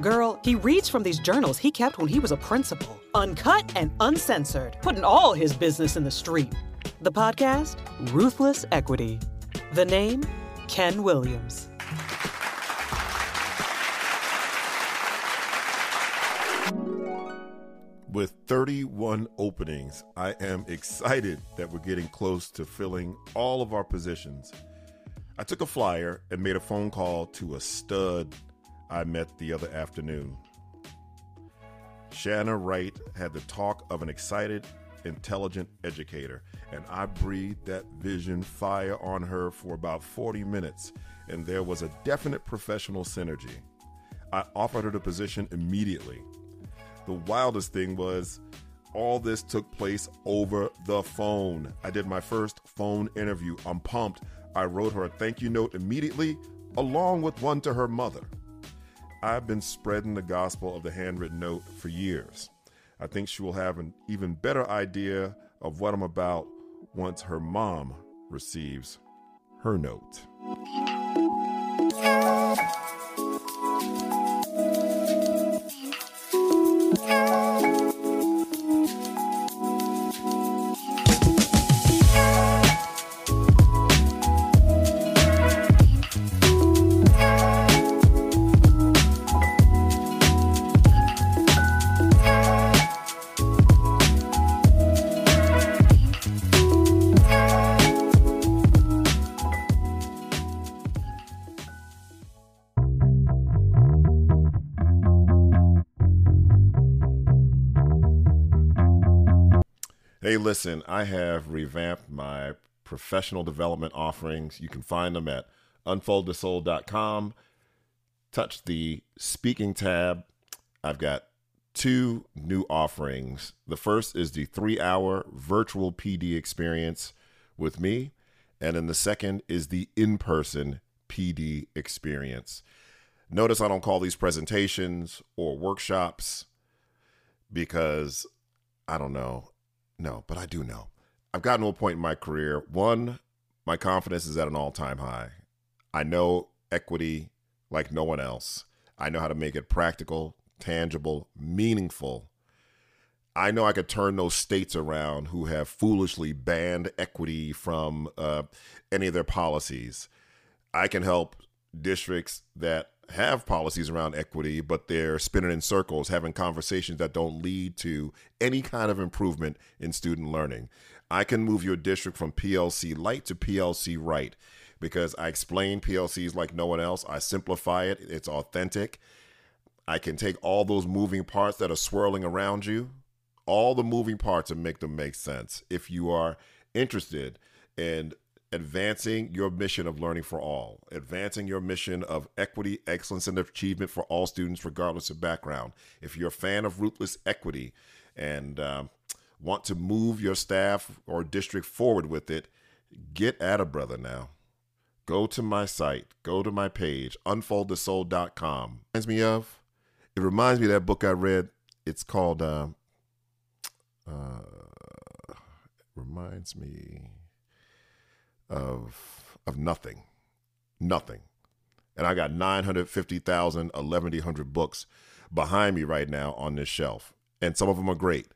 Girl, he reads from these journals he kept when he was a principal, uncut and uncensored, putting all his business in the street. The podcast, Ruthless Equity. The name, Ken Williams. With 31 openings, I am excited that we're getting close to filling all of our positions. I took a flyer and made a phone call to a stud I met the other afternoon. Shanna Wright had the talk of an excited, intelligent educator, and I breathed that vision fire on her for about 40 minutes, and there was a definite professional synergy. I offered her the position immediately. The wildest thing was all this took place over the phone. I did my first phone interview. I'm pumped. I wrote her a thank you note immediately, along with one to her mother. I've been spreading the gospel of the handwritten note for years. I think she will have an even better idea of what I'm about once her mom receives her note. Listen, I have revamped my professional development offerings. You can find them at unfoldthesoul.com. Touch the speaking tab. I've got two new offerings. The first is the three hour virtual PD experience with me, and then the second is the in person PD experience. Notice I don't call these presentations or workshops because I don't know. No, but I do know. I've gotten to a point in my career. One, my confidence is at an all time high. I know equity like no one else. I know how to make it practical, tangible, meaningful. I know I could turn those states around who have foolishly banned equity from uh, any of their policies. I can help districts that have policies around equity, but they're spinning in circles, having conversations that don't lead to any kind of improvement in student learning. I can move your district from PLC light to PLC right because I explain PLCs like no one else. I simplify it, it's authentic. I can take all those moving parts that are swirling around you, all the moving parts, and make them make sense. If you are interested in advancing your mission of learning for all, advancing your mission of equity, excellence, and achievement for all students, regardless of background. If you're a fan of ruthless equity and um, want to move your staff or district forward with it, get at a brother now. Go to my site, go to my page, unfoldthesoul.com. Reminds me of, it reminds me of that book I read. It's called, uh, uh, reminds me of of nothing, nothing. And I got 950,000, 1100 books behind me right now on this shelf. And some of them are great,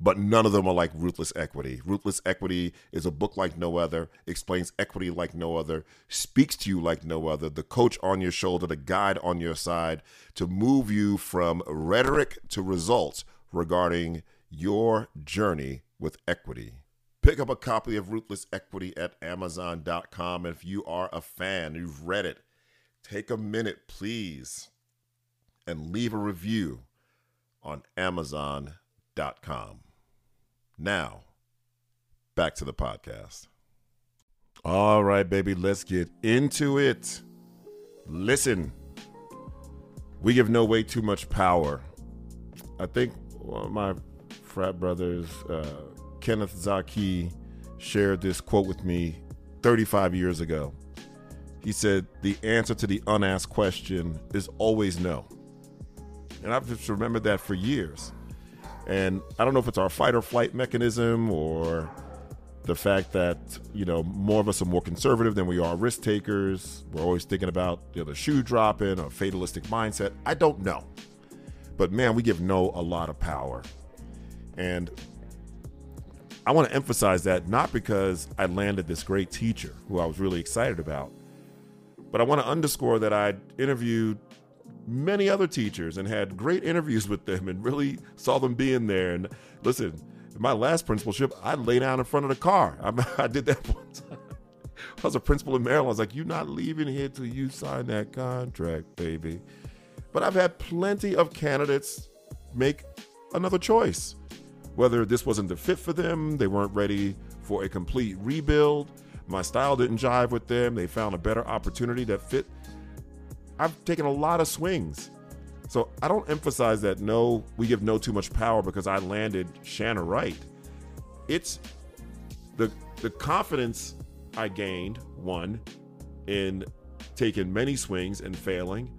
but none of them are like Ruthless Equity. Ruthless Equity is a book like no other, explains equity like no other, speaks to you like no other, the coach on your shoulder, the guide on your side to move you from rhetoric to results regarding your journey with equity. Pick up a copy of Ruthless Equity at Amazon.com. If you are a fan, you've read it, take a minute, please, and leave a review on Amazon.com. Now, back to the podcast. All right, baby, let's get into it. Listen, we give no way too much power. I think my frat brothers, uh, Kenneth Zaki shared this quote with me 35 years ago. He said, The answer to the unasked question is always no. And I've just remembered that for years. And I don't know if it's our fight or flight mechanism or the fact that you know more of us are more conservative than we are risk takers. We're always thinking about you know, the shoe dropping or fatalistic mindset. I don't know, but man, we give no a lot of power, and I want to emphasize that not because I landed this great teacher who I was really excited about, but I want to underscore that I interviewed many other teachers and had great interviews with them and really saw them being there. And listen, in my last principalship, I'd lay down in front of the car. I, I did that one time. I was a principal in Maryland. I was like, you're not leaving here till you sign that contract, baby. But I've had plenty of candidates make another choice. Whether this wasn't the fit for them, they weren't ready for a complete rebuild, my style didn't jive with them, they found a better opportunity that fit. I've taken a lot of swings. So I don't emphasize that no, we give no too much power because I landed Shanna Wright. It's the the confidence I gained, one, in taking many swings and failing.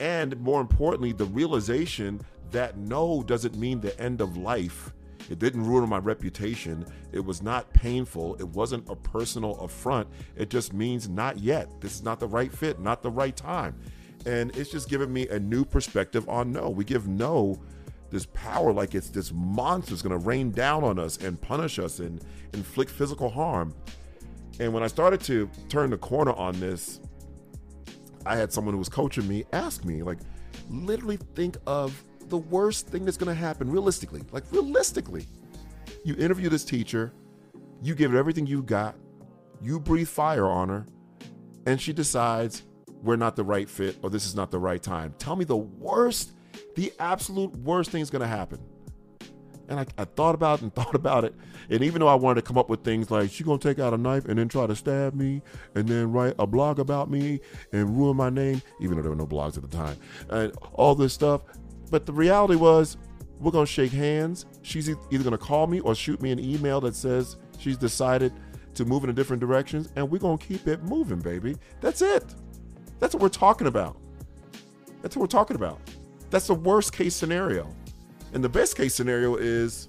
And more importantly, the realization that no doesn't mean the end of life. It didn't ruin my reputation. It was not painful. It wasn't a personal affront. It just means not yet. This is not the right fit, not the right time. And it's just given me a new perspective on no. We give no this power like it's this monster that's going to rain down on us and punish us and inflict physical harm. And when I started to turn the corner on this, I had someone who was coaching me ask me, like, literally think of the worst thing that's going to happen realistically. Like, realistically, you interview this teacher, you give it everything you got, you breathe fire on her, and she decides we're not the right fit or this is not the right time. Tell me the worst, the absolute worst thing is going to happen. And I, I, thought about it and thought about it. And even though I wanted to come up with things like she's gonna take out a knife and then try to stab me and then write a blog about me and ruin my name, even though there were no blogs at the time, and all this stuff. But the reality was, we're gonna shake hands. She's either gonna call me or shoot me an email that says she's decided to move in a different direction, and we're gonna keep it moving, baby. That's it. That's what we're talking about. That's what we're talking about. That's the worst case scenario. And the best case scenario is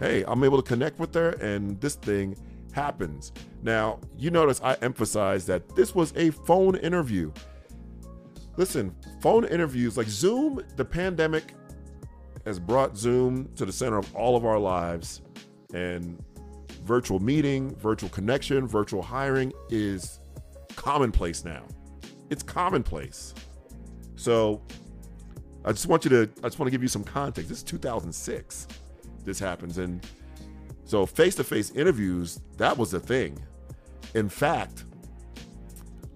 hey, I'm able to connect with her and this thing happens. Now, you notice I emphasize that this was a phone interview. Listen, phone interviews like Zoom, the pandemic has brought Zoom to the center of all of our lives. And virtual meeting, virtual connection, virtual hiring is commonplace now. It's commonplace. So I just want you to, I just want to give you some context. This is 2006. This happens. And so face to face interviews, that was the thing. In fact,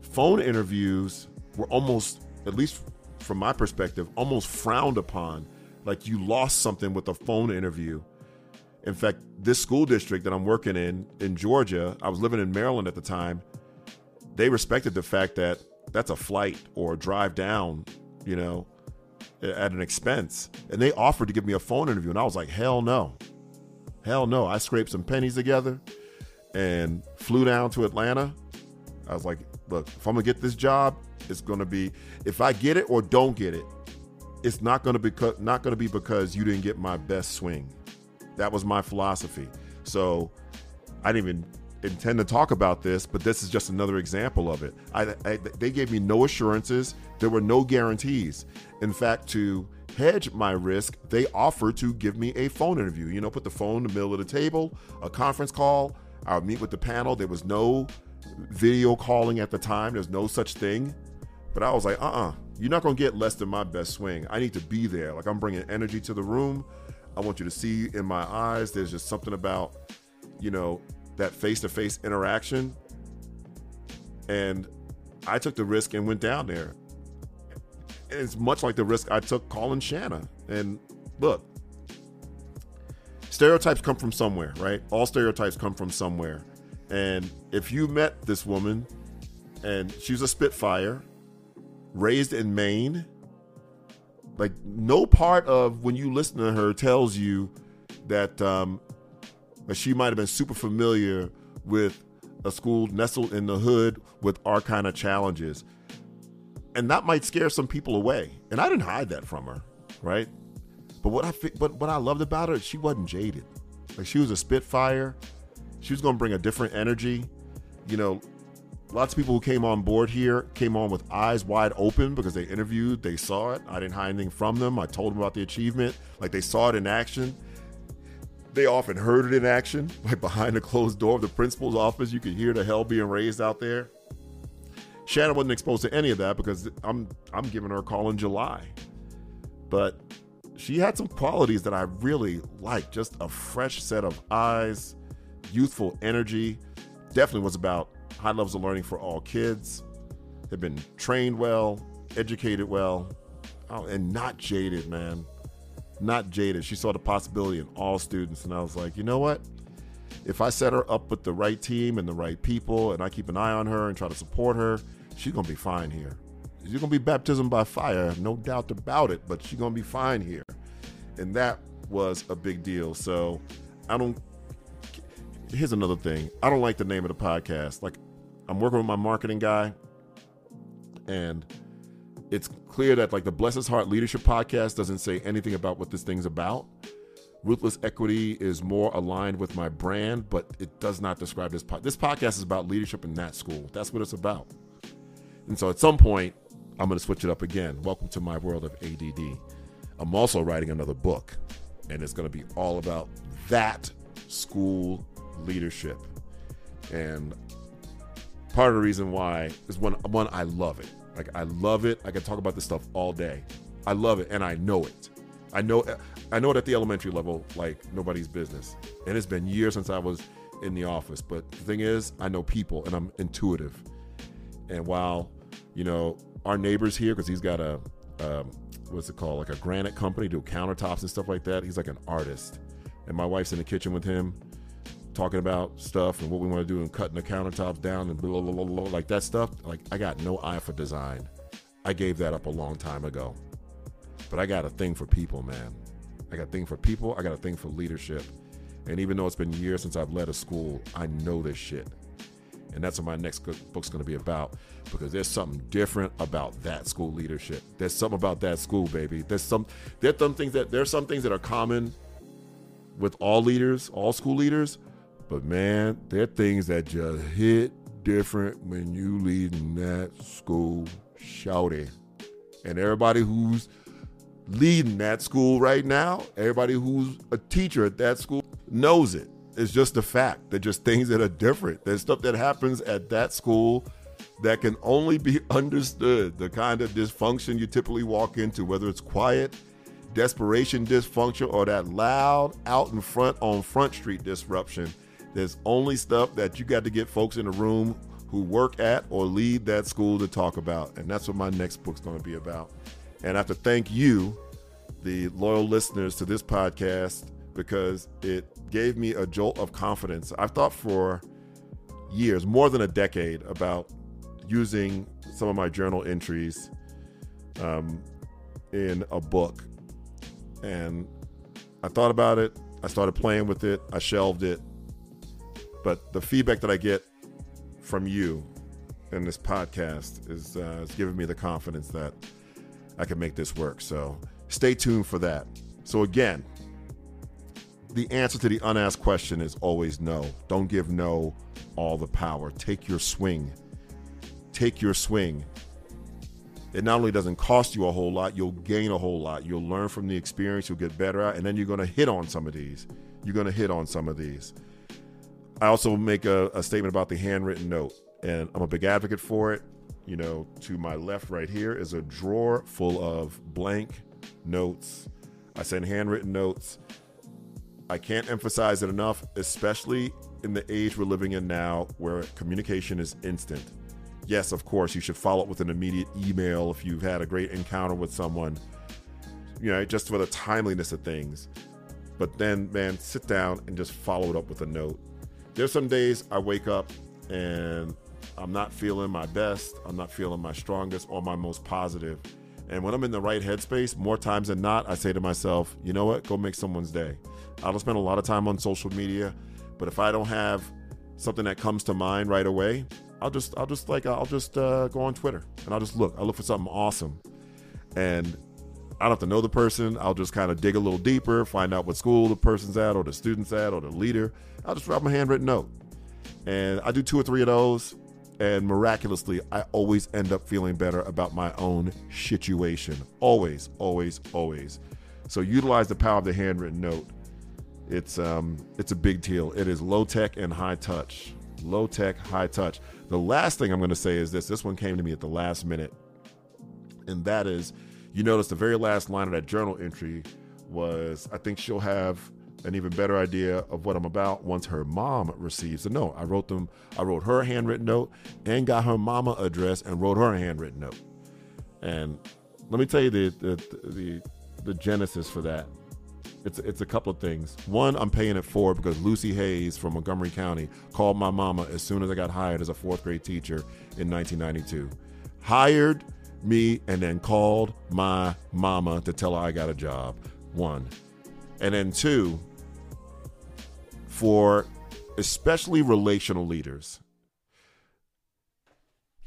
phone interviews were almost, at least from my perspective, almost frowned upon. Like you lost something with a phone interview. In fact, this school district that I'm working in, in Georgia, I was living in Maryland at the time, they respected the fact that that's a flight or a drive down, you know, at an expense. And they offered to give me a phone interview. And I was like, hell no. Hell no. I scraped some pennies together and flew down to Atlanta. I was like, look, if I'm to get this job, it's to be, if I get it or don't get it, it's not to be not to be because you didn't get my best swing. That was my philosophy. So I didn't even intend to talk about this, but this is just another example of it. I, I, they gave me no assurances. There were no guarantees. In fact, to hedge my risk, they offered to give me a phone interview. You know, put the phone in the middle of the table, a conference call. I would meet with the panel. There was no video calling at the time. There's no such thing. But I was like, uh uh-uh, uh, you are not going to get less than my best swing. I need to be there. Like I'm bringing energy to the room. I want you to see in my eyes. There's just something about, you know, that face to face interaction. And I took the risk and went down there. It's much like the risk I took calling Shanna. And look, stereotypes come from somewhere, right? All stereotypes come from somewhere. And if you met this woman and she's a Spitfire, raised in Maine, like no part of when you listen to her tells you that um, but she might have been super familiar with a school nestled in the hood with our kind of challenges. And that might scare some people away. And I didn't hide that from her, right? But what I but what I loved about her, she wasn't jaded. Like she was a spitfire. She was going to bring a different energy. You know, lots of people who came on board here came on with eyes wide open because they interviewed, they saw it. I didn't hide anything from them. I told them about the achievement, like they saw it in action. They often heard it in action, like behind the closed door of the principal's office. You could hear the hell being raised out there. Shannon wasn't exposed to any of that because I'm I'm giving her a call in July. But she had some qualities that I really liked. Just a fresh set of eyes, youthful energy. Definitely was about high levels of learning for all kids. They've been trained well, educated well, oh, and not jaded, man. Not jaded. She saw the possibility in all students. And I was like, you know what? If I set her up with the right team and the right people, and I keep an eye on her and try to support her, she's to be fine here. She's to be baptism by fire, no doubt about it, but she's to be fine here. And that was a big deal. So I don't. Here's another thing. I don't like the name of the podcast. Like, I'm working with my marketing guy, and it's clear that like the Bless Heart Leadership Podcast doesn't say anything about what this thing's about. Ruthless Equity is more aligned with my brand, but it does not describe this pod. This podcast is about leadership in that school. That's what it's about. And so at some point, I'm going to switch it up again. Welcome to my world of ADD. I'm also writing another book, and it's going to be all about that school leadership. And part of the reason why is one, one I love it. Like I love it. I can talk about this stuff all day. I love it, and I know it. I know I know it at the elementary level like nobody's business. And it's been years since I was in the office. But the thing is, I know people, and I'm intuitive. And while you know our neighbors here, because he's got a um, what's it called, like a granite company, do countertops and stuff like that. He's like an artist, and my wife's in the kitchen with him, talking about stuff and what we want to do and cutting the countertops down and blah, blah, blah, blah, like that stuff. Like I got no eye for design. I gave that up a long time ago. But I got a thing for people, man. I got a thing for people. I got a thing for leadership. And even though it's been years since I've led a school, I know this shit. And that's what my next book's going to be about because there's something different about that school leadership. There's something about that school, baby. There's some there's some things that there's some things that are common with all leaders, all school leaders, but man, there are things that just hit different when you leading that school shouting. And everybody who's leading that school right now, everybody who's a teacher at that school knows it. It's just a fact. They're just things that are different. There's stuff that happens at that school that can only be understood. The kind of dysfunction you typically walk into, whether it's quiet, desperation dysfunction, or that loud out in front on Front Street disruption. There's only stuff that you got to get folks in the room who work at or lead that school to talk about. And that's what my next book's going to be about. And I have to thank you, the loyal listeners to this podcast, because it gave me a jolt of confidence. I've thought for years, more than a decade, about using some of my journal entries um, in a book. And I thought about it. I started playing with it. I shelved it. But the feedback that I get from you in this podcast is, uh, giving me the confidence that I can make this work. So stay tuned for that. So, again, the answer to the unasked question is always no. Don't give no all the power. Take your swing. Take your swing. It not only doesn't cost you a whole lot, you'll gain a whole lot. You'll learn from the experience, you'll get better at, and then you're going to hit on some of these. You're going to hit on some of these. I also make a, a statement about the handwritten note, and I'm a big advocate for it. You know, to my left, right here, is a drawer full of blank notes. I send handwritten notes. I can't emphasize it enough, especially in the age we're living in now where communication is instant. Yes, of course, you should follow up with an immediate email if you've had a great encounter with someone, you know, just for the timeliness of things. But then, man, sit down and just follow it up with a note. There's some days I wake up and I'm not feeling my best, I'm not feeling my strongest or my most positive. And when I'm in the right headspace, more times than not, I say to myself, you know what, go make someone's day. I don't spend a lot of time on social media, but if I don't have something that comes to mind right away, I'll just, I'll just like, I'll just uh, go on Twitter and I'll just look. I look for something awesome, and I don't have to know the person. I'll just kind of dig a little deeper, find out what school the person's at, or the student's at, or the leader. I'll just write my handwritten note. And I do two or three of those. And miraculously, I always end up feeling better about my own situation. Always, always, always. So utilize the power of the handwritten note. It's um, it's a big deal. It is low tech and high touch. Low tech, high touch. The last thing I'm going to say is this. This one came to me at the last minute, and that is, you notice the very last line of that journal entry was, I think she'll have an even better idea of what I'm about once her mom receives the note. I wrote them, I wrote her a handwritten note and got her mama address and wrote her a handwritten note. And let me tell you the the the, the genesis for that. It's it's a couple of things. One, I'm paying it forward because Lucy Hayes from Montgomery County called my mama as soon as I got hired as a fourth grade teacher in 1992. Hired me and then called my mama to tell her I got a job. One. And then two, for especially relational leaders,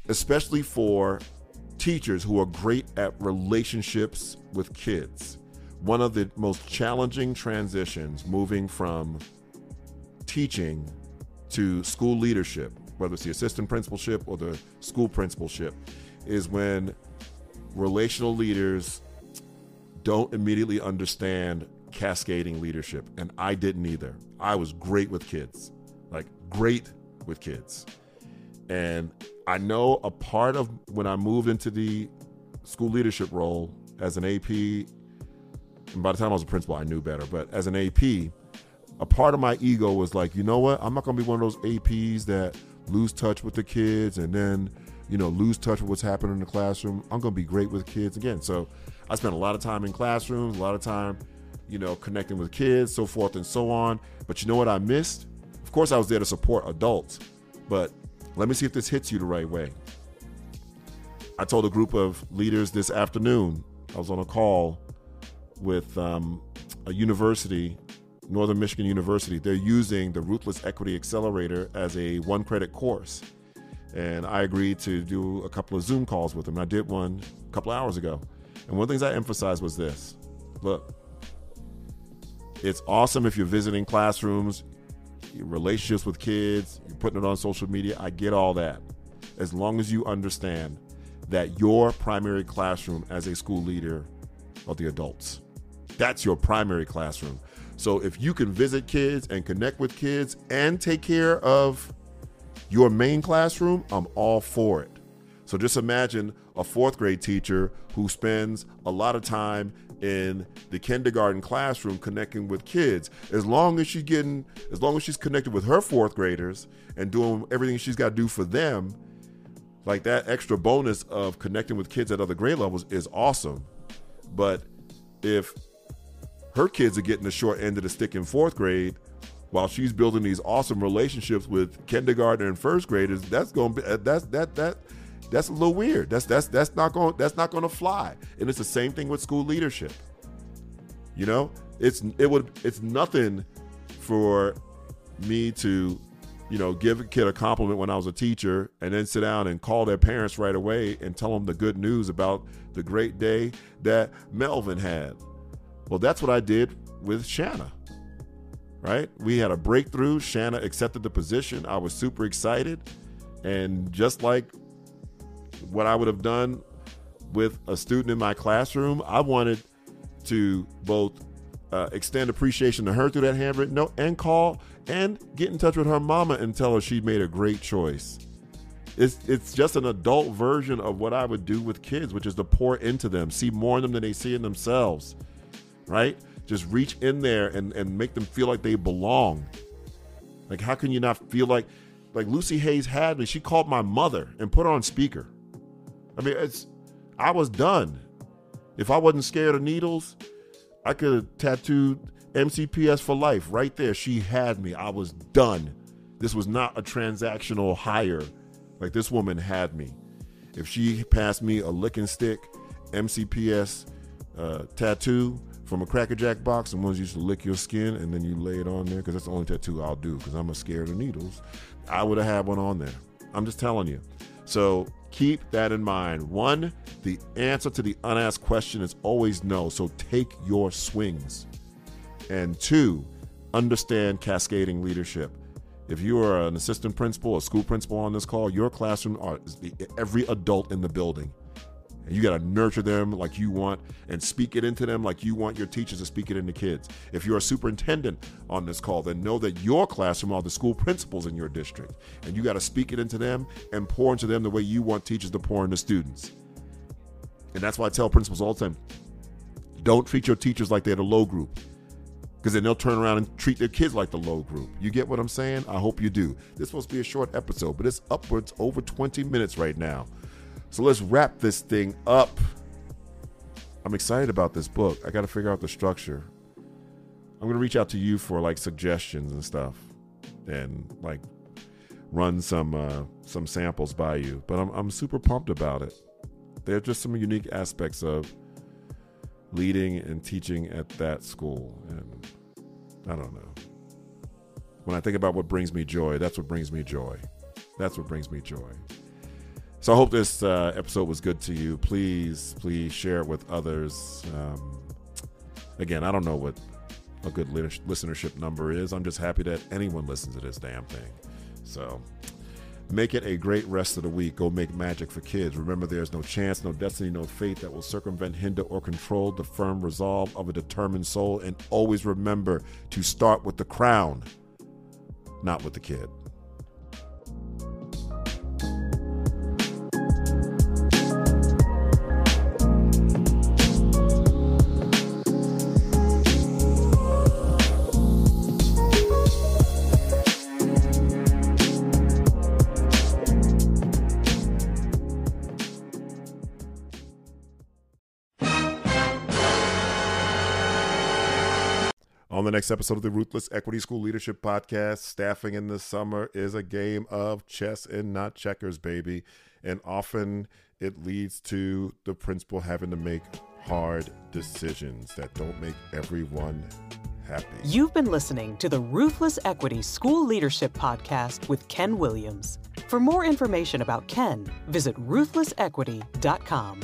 especially for teachers who are great at relationships with kids. One of the most challenging transitions moving from teaching to school leadership, whether it's the assistant principalship or the school principalship, is when relational leaders don't immediately understand cascading leadership. And I didn't either. I was great with kids, like great with kids. And I know a part of when I moved into the school leadership role as an AP, and by the time I was a principal, I knew better, but as an AP, a part of my ego was like, you know what? I'm not going to be one of those APs that lose touch with the kids and then, you know, lose touch with what's happening in the classroom. I'm going to be great with kids again. So I spent a lot of time in classrooms, a lot of time you know, connecting with kids, so forth and so on. But you know what I missed? Of course, I was there to support adults, but let me see if this hits you the right way. I told a group of leaders this afternoon, I was on a call with um, a university, Northern Michigan University. They're using the Ruthless Equity Accelerator as a one credit course. And I agreed to do a couple of Zoom calls with them. I did one a couple hours ago. And one of the things I emphasized was this look, it's awesome if you're visiting classrooms, relationships with kids, you're putting it on social media. I get all that. As long as you understand that your primary classroom as a school leader are the adults. That's your primary classroom. So if you can visit kids and connect with kids and take care of your main classroom, I'm all for it. So just imagine a fourth grade teacher who spends a lot of time in the kindergarten classroom connecting with kids. As long as she's getting, as long as she's connected with her fourth graders and doing everything she's got to do for them, like that extra bonus of connecting with kids at other grade levels is awesome. But if her kids are getting the short end of the stick in fourth grade, while she's building these awesome relationships with kindergarten and first graders, that's going to be uh, that's that that that's a little weird. That's that's that's not going that's not going to fly. And it's the same thing with school leadership. You know, it's it would it's nothing for me to, you know, give a kid a compliment when I was a teacher and then sit down and call their parents right away and tell them the good news about the great day that Melvin had. Well, that's what I did with Shanna. Right? We had a breakthrough. Shanna accepted the position. I was super excited. And just like what I would have done with a student in my classroom, I wanted to both uh, extend appreciation to her through that handwritten note and call and get in touch with her mama and tell her she made a great choice. It's it's just an adult version of what I would do with kids, which is to pour into them, see more in them than they see in themselves. Right? Just reach in there and, and make them feel like they belong. Like how can you not feel like like Lucy Hayes had me? She called my mother and put on speaker. I mean, it's I was done. If I wasn't scared of needles, I could have tattooed MCPS for life right there. She had me. I was done. This was not a transactional hire. Like this woman had me. If she passed me a licking stick MCPS uh, tattoo from a Cracker Jack box, and ones you used to lick your skin and then you lay it on there, because that's the only tattoo I'll do, because I'm a scared of needles. I would have had one on there. I'm just telling you. So keep that in mind. One, the answer to the unasked question is always no. So take your swings. And two, understand cascading leadership. If you are an assistant principal, a school principal on this call, your classroom are every adult in the building. And you got to nurture them like you want and speak it into them like you want your teachers to speak it into kids. If you're a superintendent on this call, then know that your classroom are the school principals in your district. And you got to speak it into them and pour into them the way you want teachers to pour into students. And that's why I tell principals all the time don't treat your teachers like they're the low group because then they'll turn around and treat their kids like the low group. You get what I'm saying? I hope you do. This is supposed to be a short episode, but it's upwards over 20 minutes right now. So let's wrap this thing up. I'm excited about this book. I got to figure out the structure. I'm going to reach out to you for like suggestions and stuff and like run some uh, some samples by you. But I'm I'm super pumped about it. There are just some unique aspects of leading and teaching at that school and I don't know. When I think about what brings me joy, that's what brings me joy. That's what brings me joy. So I hope this uh, episode was good to you. Please, please share it with others. Um, again, I don't know what a good listenership number is. I'm just happy that anyone listens to this damn thing. So make it a great rest of the week. Go make magic for kids. Remember, there's no chance, no destiny, no fate that will circumvent, hinder, or control the firm resolve of a determined soul. And always remember to start with the crown, not with the kid. The next episode of the Ruthless Equity School Leadership Podcast. Staffing in the summer is a game of chess and not checkers, baby. And often it leads to the principal having to make hard decisions that don't make everyone happy. You've been listening to the Ruthless Equity School Leadership Podcast with Ken Williams. For more information about Ken, visit ruthlessequity.com.